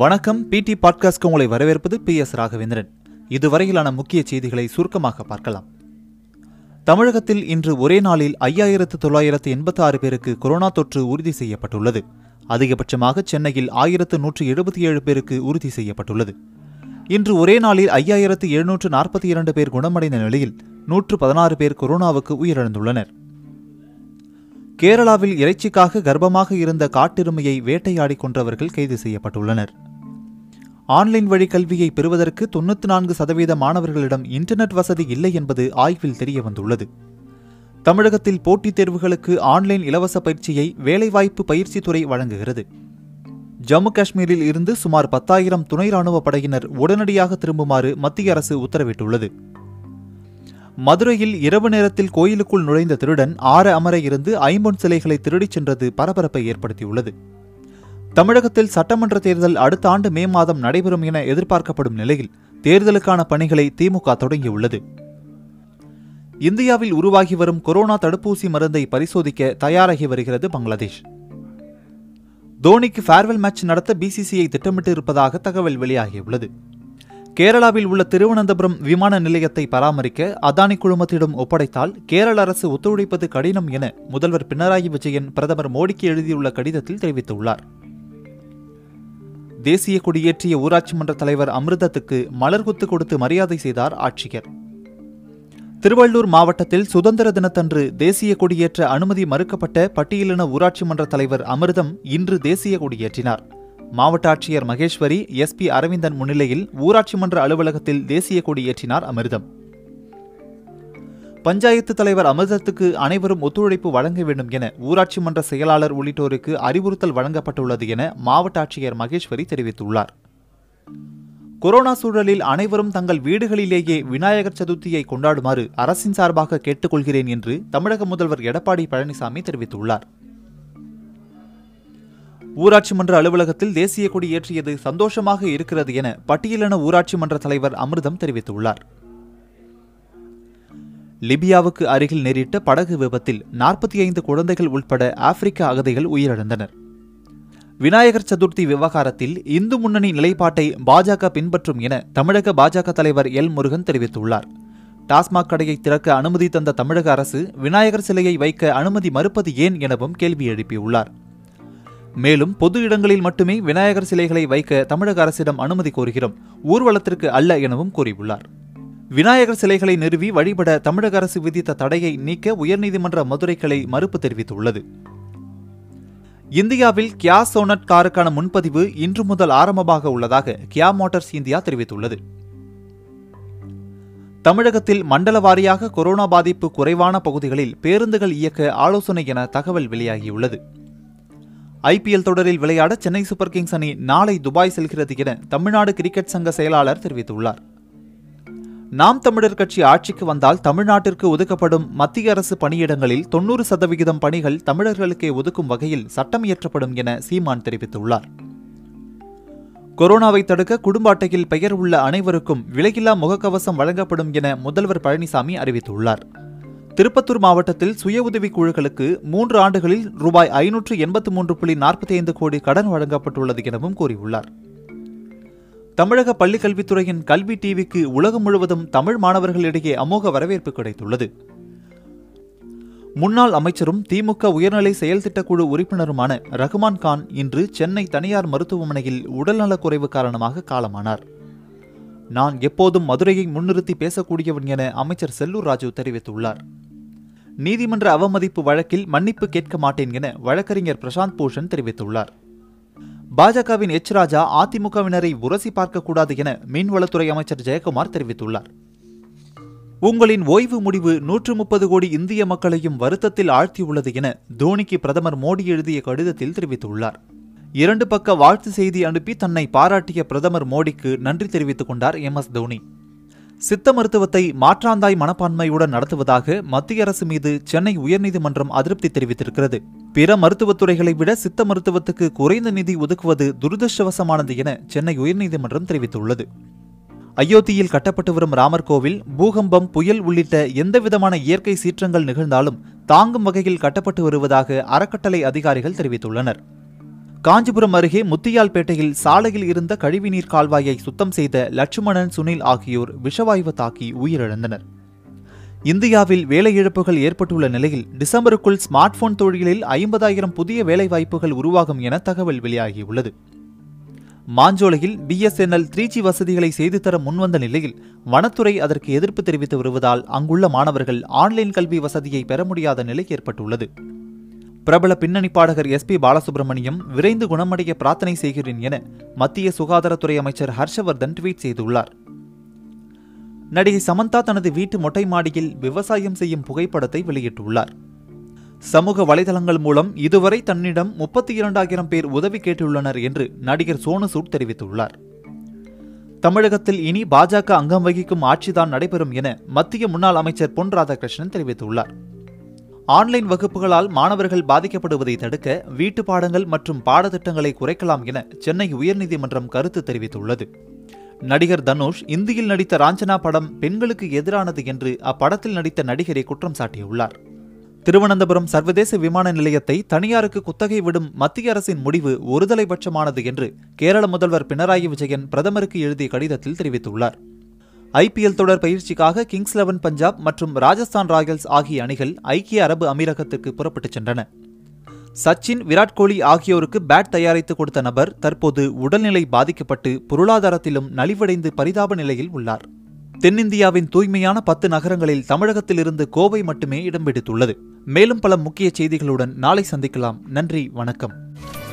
வணக்கம் பிடி பாட்காஸ்ட் உங்களை வரவேற்பது பி எஸ் ராகவேந்திரன் இதுவரையிலான முக்கிய செய்திகளை சுருக்கமாக பார்க்கலாம் தமிழகத்தில் இன்று ஒரே நாளில் ஐயாயிரத்து தொள்ளாயிரத்து எண்பத்தி ஆறு பேருக்கு கொரோனா தொற்று உறுதி செய்யப்பட்டுள்ளது அதிகபட்சமாக சென்னையில் ஆயிரத்து நூற்று எழுபத்தி ஏழு பேருக்கு உறுதி செய்யப்பட்டுள்ளது இன்று ஒரே நாளில் ஐயாயிரத்து எழுநூற்று நாற்பத்தி இரண்டு பேர் குணமடைந்த நிலையில் நூற்று பதினாறு பேர் கொரோனாவுக்கு உயிரிழந்துள்ளனர் கேரளாவில் இறைச்சிக்காக கர்ப்பமாக இருந்த காட்டெருமையை வேட்டையாடி கொன்றவர்கள் கைது செய்யப்பட்டுள்ளனர் ஆன்லைன் வழி கல்வியை பெறுவதற்கு தொண்ணூற்றி நான்கு சதவீத மாணவர்களிடம் இன்டர்நெட் வசதி இல்லை என்பது ஆய்வில் தெரியவந்துள்ளது தமிழகத்தில் போட்டித் தேர்வுகளுக்கு ஆன்லைன் இலவச பயிற்சியை வேலைவாய்ப்பு பயிற்சித்துறை வழங்குகிறது ஜம்மு காஷ்மீரில் இருந்து சுமார் பத்தாயிரம் துணை ராணுவ படையினர் உடனடியாக திரும்புமாறு மத்திய அரசு உத்தரவிட்டுள்ளது மதுரையில் இரவு நேரத்தில் கோயிலுக்குள் நுழைந்த திருடன் ஆற அமர இருந்து ஐம்பொன் சிலைகளை திருடிச் சென்றது பரபரப்பை ஏற்படுத்தியுள்ளது தமிழகத்தில் சட்டமன்ற தேர்தல் அடுத்த ஆண்டு மே மாதம் நடைபெறும் என எதிர்பார்க்கப்படும் நிலையில் தேர்தலுக்கான பணிகளை திமுக தொடங்கியுள்ளது இந்தியாவில் உருவாகி வரும் கொரோனா தடுப்பூசி மருந்தை பரிசோதிக்க தயாராகி வருகிறது பங்களாதேஷ் தோனிக்கு ஃபேர்வெல் மேட்ச் நடத்த பிசிசிஐ திட்டமிட்டு இருப்பதாக தகவல் வெளியாகியுள்ளது கேரளாவில் உள்ள திருவனந்தபுரம் விமான நிலையத்தை பராமரிக்க அதானி குழுமத்திடம் ஒப்படைத்தால் கேரள அரசு ஒத்துழைப்பது கடினம் என முதல்வர் பினராயி விஜயன் பிரதமர் மோடிக்கு எழுதியுள்ள கடிதத்தில் தெரிவித்துள்ளார் தேசிய கொடியேற்றிய ஊராட்சி மன்ற தலைவர் அமிர்தத்துக்கு மலர் குத்து கொடுத்து மரியாதை செய்தார் ஆட்சியர் திருவள்ளூர் மாவட்டத்தில் சுதந்திர தினத்தன்று தேசிய கொடியேற்ற அனுமதி மறுக்கப்பட்ட பட்டியலின ஊராட்சி மன்ற தலைவர் அமிர்தம் இன்று தேசிய கொடியேற்றினார் மாவட்ட ஆட்சியர் மகேஸ்வரி எஸ்பி அரவிந்தன் முன்னிலையில் ஊராட்சி மன்ற அலுவலகத்தில் தேசிய கொடி ஏற்றினார் அமிர்தம் பஞ்சாயத்து தலைவர் அமிர்தத்துக்கு அனைவரும் ஒத்துழைப்பு வழங்க வேண்டும் என ஊராட்சி மன்ற செயலாளர் உள்ளிட்டோருக்கு அறிவுறுத்தல் வழங்கப்பட்டுள்ளது என மாவட்ட ஆட்சியர் மகேஸ்வரி தெரிவித்துள்ளார் கொரோனா சூழலில் அனைவரும் தங்கள் வீடுகளிலேயே விநாயகர் சதுர்த்தியை கொண்டாடுமாறு அரசின் சார்பாக கேட்டுக்கொள்கிறேன் என்று தமிழக முதல்வர் எடப்பாடி பழனிசாமி தெரிவித்துள்ளார் ஊராட்சி மன்ற அலுவலகத்தில் தேசிய கொடி ஏற்றியது சந்தோஷமாக இருக்கிறது என பட்டியலின ஊராட்சி மன்ற தலைவர் அமிர்தம் தெரிவித்துள்ளார் லிபியாவுக்கு அருகில் நேரிட்ட படகு விபத்தில் நாற்பத்தி ஐந்து குழந்தைகள் உட்பட ஆப்பிரிக்க அகதிகள் உயிரிழந்தனர் விநாயகர் சதுர்த்தி விவகாரத்தில் இந்து முன்னணி நிலைப்பாட்டை பாஜக பின்பற்றும் என தமிழக பாஜக தலைவர் எல் முருகன் தெரிவித்துள்ளார் டாஸ்மாக் கடையை திறக்க அனுமதி தந்த தமிழக அரசு விநாயகர் சிலையை வைக்க அனுமதி மறுப்பது ஏன் எனவும் கேள்வி எழுப்பியுள்ளார் மேலும் பொது இடங்களில் மட்டுமே விநாயகர் சிலைகளை வைக்க தமிழக அரசிடம் அனுமதி கோருகிறோம் ஊர்வலத்திற்கு அல்ல எனவும் கூறியுள்ளார் விநாயகர் சிலைகளை நிறுவி வழிபட தமிழக அரசு விதித்த தடையை நீக்க உயர்நீதிமன்ற மதுரை கிளை மறுப்பு தெரிவித்துள்ளது இந்தியாவில் கியா சோனட் காருக்கான முன்பதிவு இன்று முதல் ஆரம்பமாக உள்ளதாக கியா மோட்டார்ஸ் இந்தியா தெரிவித்துள்ளது தமிழகத்தில் மண்டல வாரியாக கொரோனா பாதிப்பு குறைவான பகுதிகளில் பேருந்துகள் இயக்க ஆலோசனை என தகவல் வெளியாகியுள்ளது ஐபிஎல் தொடரில் விளையாட சென்னை சூப்பர் கிங்ஸ் அணி நாளை துபாய் செல்கிறது என தமிழ்நாடு கிரிக்கெட் சங்க செயலாளர் தெரிவித்துள்ளார் நாம் தமிழர் கட்சி ஆட்சிக்கு வந்தால் தமிழ்நாட்டிற்கு ஒதுக்கப்படும் மத்திய அரசு பணியிடங்களில் தொன்னூறு சதவிகிதம் பணிகள் தமிழர்களுக்கே ஒதுக்கும் வகையில் சட்டம் இயற்றப்படும் என சீமான் தெரிவித்துள்ளார் கொரோனாவை தடுக்க குடும்ப அட்டையில் பெயர் உள்ள அனைவருக்கும் விலையில்லா முகக்கவசம் வழங்கப்படும் என முதல்வர் பழனிசாமி அறிவித்துள்ளார் திருப்பத்தூர் மாவட்டத்தில் சுய உதவி குழுக்களுக்கு மூன்று ஆண்டுகளில் ரூபாய் ஐநூற்று எண்பத்து மூன்று புள்ளி நாற்பத்தி ஐந்து கோடி கடன் வழங்கப்பட்டுள்ளது எனவும் கூறியுள்ளார் தமிழக பள்ளிக்கல்வித்துறையின் கல்வி டிவிக்கு உலகம் முழுவதும் தமிழ் மாணவர்களிடையே அமோக வரவேற்பு கிடைத்துள்ளது முன்னாள் அமைச்சரும் திமுக உயர்நிலை செயல் திட்டக்குழு உறுப்பினருமான ரகுமான் கான் இன்று சென்னை தனியார் மருத்துவமனையில் உடல்நலக்குறைவு காரணமாக காலமானார் நான் எப்போதும் மதுரையை முன்னிறுத்தி பேசக்கூடியவன் என அமைச்சர் செல்லூர் ராஜு தெரிவித்துள்ளார் நீதிமன்ற அவமதிப்பு வழக்கில் மன்னிப்பு கேட்க மாட்டேன் என வழக்கறிஞர் பிரசாந்த் பூஷன் தெரிவித்துள்ளார் பாஜகவின் எச் ராஜா அதிமுகவினரை உரசி பார்க்கக்கூடாது என மீன்வளத்துறை அமைச்சர் ஜெயக்குமார் தெரிவித்துள்ளார் உங்களின் ஓய்வு முடிவு நூற்று முப்பது கோடி இந்திய மக்களையும் வருத்தத்தில் ஆழ்த்தியுள்ளது என தோனிக்கு பிரதமர் மோடி எழுதிய கடிதத்தில் தெரிவித்துள்ளார் இரண்டு பக்க வாழ்த்து செய்தி அனுப்பி தன்னை பாராட்டிய பிரதமர் மோடிக்கு நன்றி தெரிவித்துக் கொண்டார் எம் எஸ் தோனி சித்த மருத்துவத்தை மாற்றாந்தாய் மனப்பான்மையுடன் நடத்துவதாக மத்திய அரசு மீது சென்னை உயர்நீதிமன்றம் அதிருப்தி தெரிவித்திருக்கிறது பிற மருத்துவத்துறைகளை விட சித்த மருத்துவத்துக்கு குறைந்த நிதி ஒதுக்குவது துரதிருஷ்டவசமானது என சென்னை உயர்நீதிமன்றம் தெரிவித்துள்ளது அயோத்தியில் கட்டப்பட்டு வரும் ராமர் கோவில் பூகம்பம் புயல் உள்ளிட்ட எந்தவிதமான இயற்கை சீற்றங்கள் நிகழ்ந்தாலும் தாங்கும் வகையில் கட்டப்பட்டு வருவதாக அறக்கட்டளை அதிகாரிகள் தெரிவித்துள்ளனர் காஞ்சிபுரம் அருகே முத்தியால்பேட்டையில் சாலையில் இருந்த கழிவுநீர் கால்வாயை சுத்தம் செய்த லட்சுமணன் சுனில் ஆகியோர் விஷவாயு தாக்கி உயிரிழந்தனர் இந்தியாவில் வேலை இழப்புகள் ஏற்பட்டுள்ள நிலையில் டிசம்பருக்குள் ஸ்மார்ட் போன் தொழிலில் ஐம்பதாயிரம் புதிய வேலைவாய்ப்புகள் உருவாகும் என தகவல் வெளியாகியுள்ளது மாஞ்சோலையில் பிஎஸ்என்எல் த்ரீ ஜி வசதிகளை செய்து தர முன்வந்த நிலையில் வனத்துறை அதற்கு எதிர்ப்பு தெரிவித்து வருவதால் அங்குள்ள மாணவர்கள் ஆன்லைன் கல்வி வசதியை பெற முடியாத நிலை ஏற்பட்டுள்ளது பிரபல பின்னணி பாடகர் எஸ் பி பாலசுப்ரமணியம் விரைந்து குணமடைய பிரார்த்தனை செய்கிறேன் என மத்திய சுகாதாரத்துறை அமைச்சர் ஹர்ஷவர்தன் ட்வீட் செய்துள்ளார் நடிகை சமந்தா தனது வீட்டு மொட்டை மாடியில் விவசாயம் செய்யும் புகைப்படத்தை வெளியிட்டுள்ளார் சமூக வலைதளங்கள் மூலம் இதுவரை தன்னிடம் முப்பத்தி இரண்டாயிரம் பேர் உதவி கேட்டுள்ளனர் என்று நடிகர் சோனு சூட் தெரிவித்துள்ளார் தமிழகத்தில் இனி பாஜக அங்கம் வகிக்கும் ஆட்சிதான் நடைபெறும் என மத்திய முன்னாள் அமைச்சர் பொன் ராதாகிருஷ்ணன் தெரிவித்துள்ளார் ஆன்லைன் வகுப்புகளால் மாணவர்கள் பாதிக்கப்படுவதை தடுக்க வீட்டு பாடங்கள் மற்றும் பாடத்திட்டங்களை குறைக்கலாம் என சென்னை உயர்நீதிமன்றம் கருத்து தெரிவித்துள்ளது நடிகர் தனுஷ் இந்தியில் நடித்த ராஞ்சனா படம் பெண்களுக்கு எதிரானது என்று அப்படத்தில் நடித்த நடிகரை குற்றம் சாட்டியுள்ளார் திருவனந்தபுரம் சர்வதேச விமான நிலையத்தை தனியாருக்கு குத்தகை விடும் மத்திய அரசின் முடிவு ஒருதலைபட்சமானது என்று கேரள முதல்வர் பினராயி விஜயன் பிரதமருக்கு எழுதிய கடிதத்தில் தெரிவித்துள்ளார் ஐபிஎல் தொடர் பயிற்சிக்காக கிங்ஸ் லெவன் பஞ்சாப் மற்றும் ராஜஸ்தான் ராயல்ஸ் ஆகிய அணிகள் ஐக்கிய அரபு அமீரகத்திற்கு புறப்பட்டுச் சென்றன சச்சின் விராட் கோலி ஆகியோருக்கு பேட் தயாரித்து கொடுத்த நபர் தற்போது உடல்நிலை பாதிக்கப்பட்டு பொருளாதாரத்திலும் நலிவடைந்து பரிதாப நிலையில் உள்ளார் தென்னிந்தியாவின் தூய்மையான பத்து நகரங்களில் தமிழகத்திலிருந்து கோவை மட்டுமே இடம்பிடித்துள்ளது மேலும் பல முக்கிய செய்திகளுடன் நாளை சந்திக்கலாம் நன்றி வணக்கம்